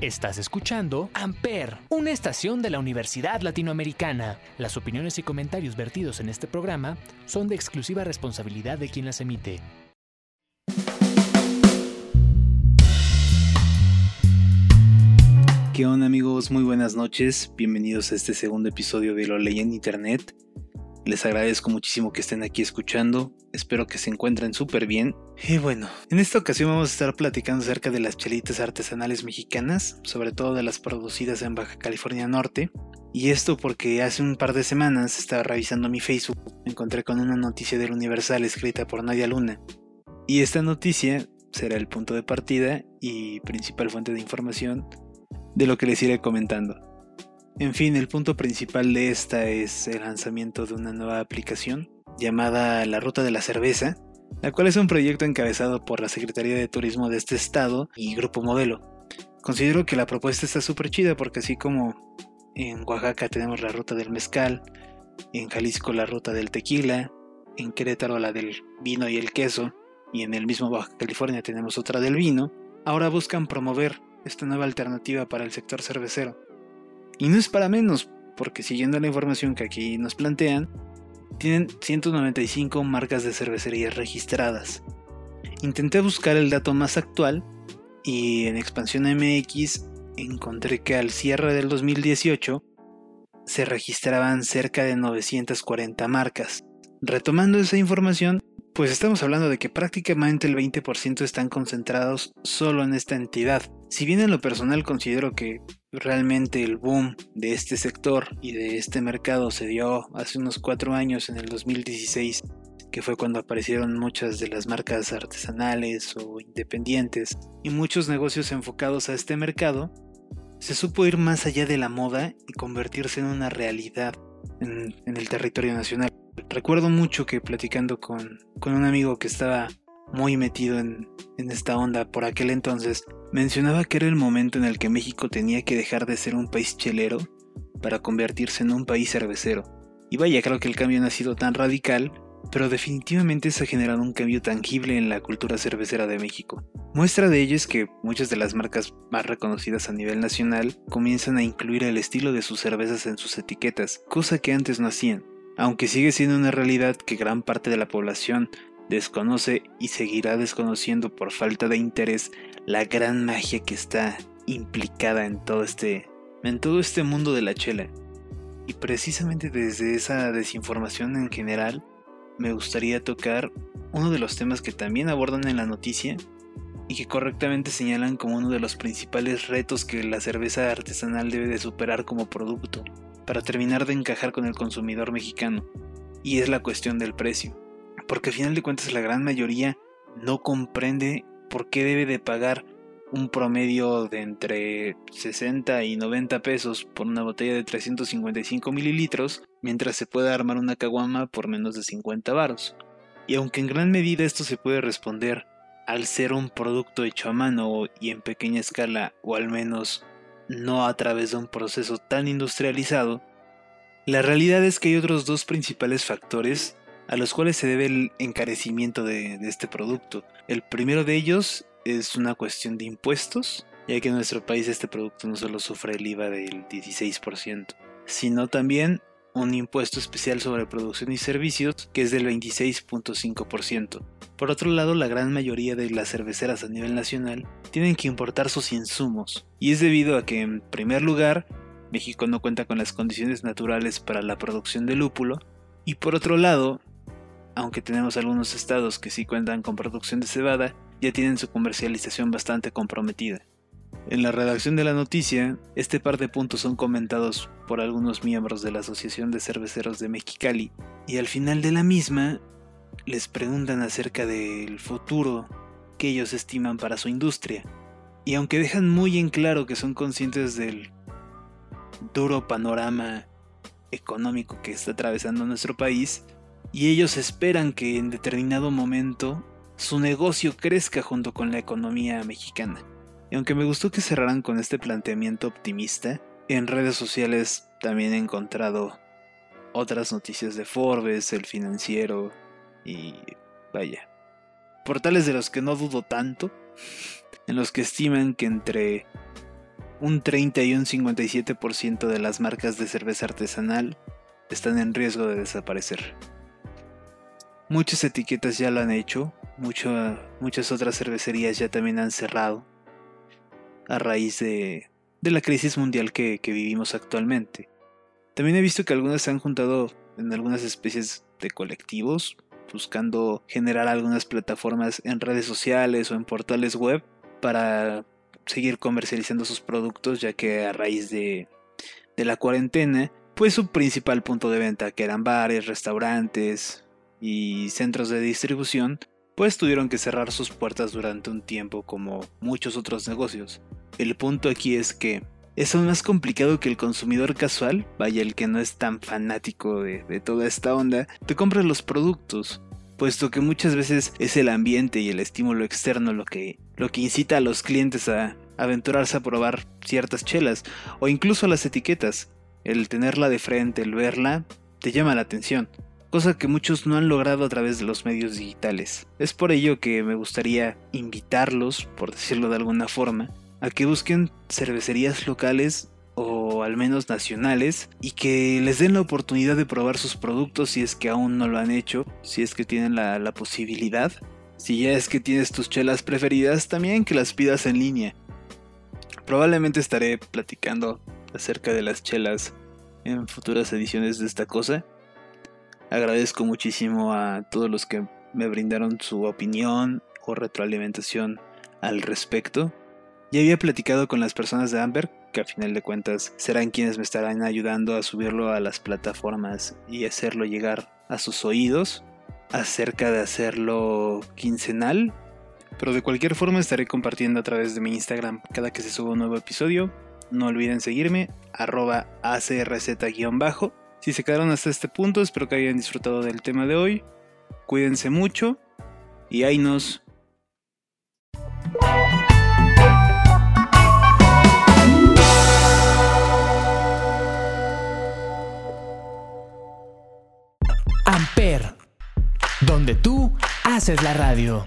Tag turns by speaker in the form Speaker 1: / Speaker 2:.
Speaker 1: Estás escuchando Amper, una estación de la Universidad Latinoamericana. Las opiniones y comentarios vertidos en este programa son de exclusiva responsabilidad de quien las emite.
Speaker 2: ¿Qué onda amigos? Muy buenas noches. Bienvenidos a este segundo episodio de Lo Leí en Internet. Les agradezco muchísimo que estén aquí escuchando. Espero que se encuentren súper bien. Y bueno, en esta ocasión vamos a estar platicando acerca de las chelitas artesanales mexicanas, sobre todo de las producidas en Baja California Norte. Y esto porque hace un par de semanas estaba revisando mi Facebook, me encontré con una noticia del Universal escrita por Nadia Luna. Y esta noticia será el punto de partida y principal fuente de información de lo que les iré comentando. En fin, el punto principal de esta es el lanzamiento de una nueva aplicación llamada La Ruta de la Cerveza, la cual es un proyecto encabezado por la Secretaría de Turismo de este estado y Grupo Modelo. Considero que la propuesta está súper chida porque así como en Oaxaca tenemos la ruta del mezcal, en Jalisco la ruta del tequila, en Querétaro la del vino y el queso, y en el mismo Baja California tenemos otra del vino, ahora buscan promover esta nueva alternativa para el sector cervecero. Y no es para menos, porque siguiendo la información que aquí nos plantean, tienen 195 marcas de cervecerías registradas. Intenté buscar el dato más actual y en Expansión MX encontré que al cierre del 2018 se registraban cerca de 940 marcas. Retomando esa información, pues estamos hablando de que prácticamente el 20% están concentrados solo en esta entidad. Si bien en lo personal considero que realmente el boom de este sector y de este mercado se dio hace unos cuatro años en el 2016, que fue cuando aparecieron muchas de las marcas artesanales o independientes y muchos negocios enfocados a este mercado, se supo ir más allá de la moda y convertirse en una realidad en, el territorio nacional. Recuerdo mucho que platicando con, un amigo que estaba muy metido en, en esta onda por aquel entonces, mencionaba que era el momento en el que México tenía que dejar de ser un país chelero para convertirse en un país cervecero. Y vaya, creo que el cambio no ha sido tan radical, pero definitivamente se ha generado un cambio tangible en la cultura cervecera de México. Muestra de ello es que muchas de las marcas más reconocidas a nivel nacional comienzan a incluir el estilo de sus cervezas en sus etiquetas, cosa que antes no hacían aunque sigue siendo una realidad que gran parte de la población desconoce y seguirá desconociendo por falta de interés la gran magia que está implicada en todo este en todo este mundo de la chela. Y precisamente desde esa desinformación en general me gustaría tocar uno de los temas que también abordan en la noticia y que correctamente señalan como uno de los principales retos que la cerveza artesanal debe de superar como producto para terminar de encajar con el consumidor mexicano, y es la cuestión del precio, porque al final de cuentas la gran mayoría no comprende por qué debe de pagar un promedio de entre 60 y 90 pesos por una botella de 355 mililitros, mientras se puede armar una caguama por menos de 50 varos. Y aunque en gran medida esto se puede responder al ser un producto hecho a mano y en pequeña escala, o al menos no a través de un proceso tan industrializado, la realidad es que hay otros dos principales factores a los cuales se debe el encarecimiento de, este producto. El primero de ellos es una cuestión de impuestos, ya que en nuestro país este producto no solo sufre el IVA del 16%, sino también un impuesto especial sobre producción y servicios que es del 26.5%. Por otro lado, la gran mayoría de las cerveceras a nivel nacional tienen que importar sus insumos, y es debido a que, en primer lugar, México no cuenta con las condiciones naturales para la producción de lúpulo, y por otro lado, aunque tenemos algunos estados que sí cuentan con producción de cebada, ya tienen su comercialización bastante comprometida. En la redacción de la noticia, este par de puntos son comentados por algunos miembros de la Asociación de Cerveceros de Mexicali, y al final de la misma les preguntan acerca del futuro que ellos estiman para su industria. Y aunque dejan muy en claro que son conscientes del duro panorama económico que está atravesando nuestro país, y ellos esperan que en determinado momento su negocio crezca junto con la economía mexicana. Y aunque me gustó que cerraran con este planteamiento optimista, en redes sociales también he encontrado otras noticias de Forbes, el financiero y vaya, portales de los que no dudo tanto, en los que estiman que entre un 30 y un 57% de las marcas de cerveza artesanal están en riesgo de desaparecer. Muchas etiquetas ya lo han hecho, muchas otras cervecerías ya también han cerrado a raíz de, la crisis mundial que, que vivimos actualmente. También he visto que algunas se han juntado en algunas especies de colectivos, buscando generar algunas plataformas en redes sociales o en portales web para seguir comercializando sus productos, ya que a raíz de, de la cuarentena, pues su principal punto de venta, que eran bares, restaurantes y centros de distribución, pues tuvieron que cerrar sus puertas durante un tiempo como muchos otros negocios. El punto aquí es que es aún más complicado que el consumidor casual, vaya el que no es tan fanático de, toda esta onda, te compre los productos, puesto que muchas veces es el ambiente y el estímulo externo lo que, lo que incita a los clientes a aventurarse a probar ciertas chelas o incluso las etiquetas. El tenerla de frente, el verla, te llama la atención, cosa que muchos no han logrado a través de los medios digitales. Es por ello que me gustaría invitarlos, por decirlo de alguna forma, a que busquen cervecerías locales o al menos nacionales y que les den la oportunidad de probar sus productos si es que aún no lo han hecho, si es que tienen la, la posibilidad. Si ya es que tienes tus chelas preferidas, también que las pidas en línea. Probablemente estaré platicando acerca de las chelas en futuras ediciones de esta cosa. Agradezco muchísimo a todos los que me brindaron su opinión o retroalimentación al respecto. Ya había platicado con las personas de Amber que a final de cuentas serán quienes me estarán ayudando a subirlo a las plataformas y hacerlo llegar a sus oídos acerca de hacerlo quincenal. Pero de cualquier forma estaré compartiendo a través de mi Instagram cada que se suba un nuevo episodio. No olviden seguirme, arroba acrz-bajo. Si se quedaron hasta este punto, espero que hayan disfrutado del tema de hoy. Cuídense mucho y ahí nos...
Speaker 1: tú haces la radio.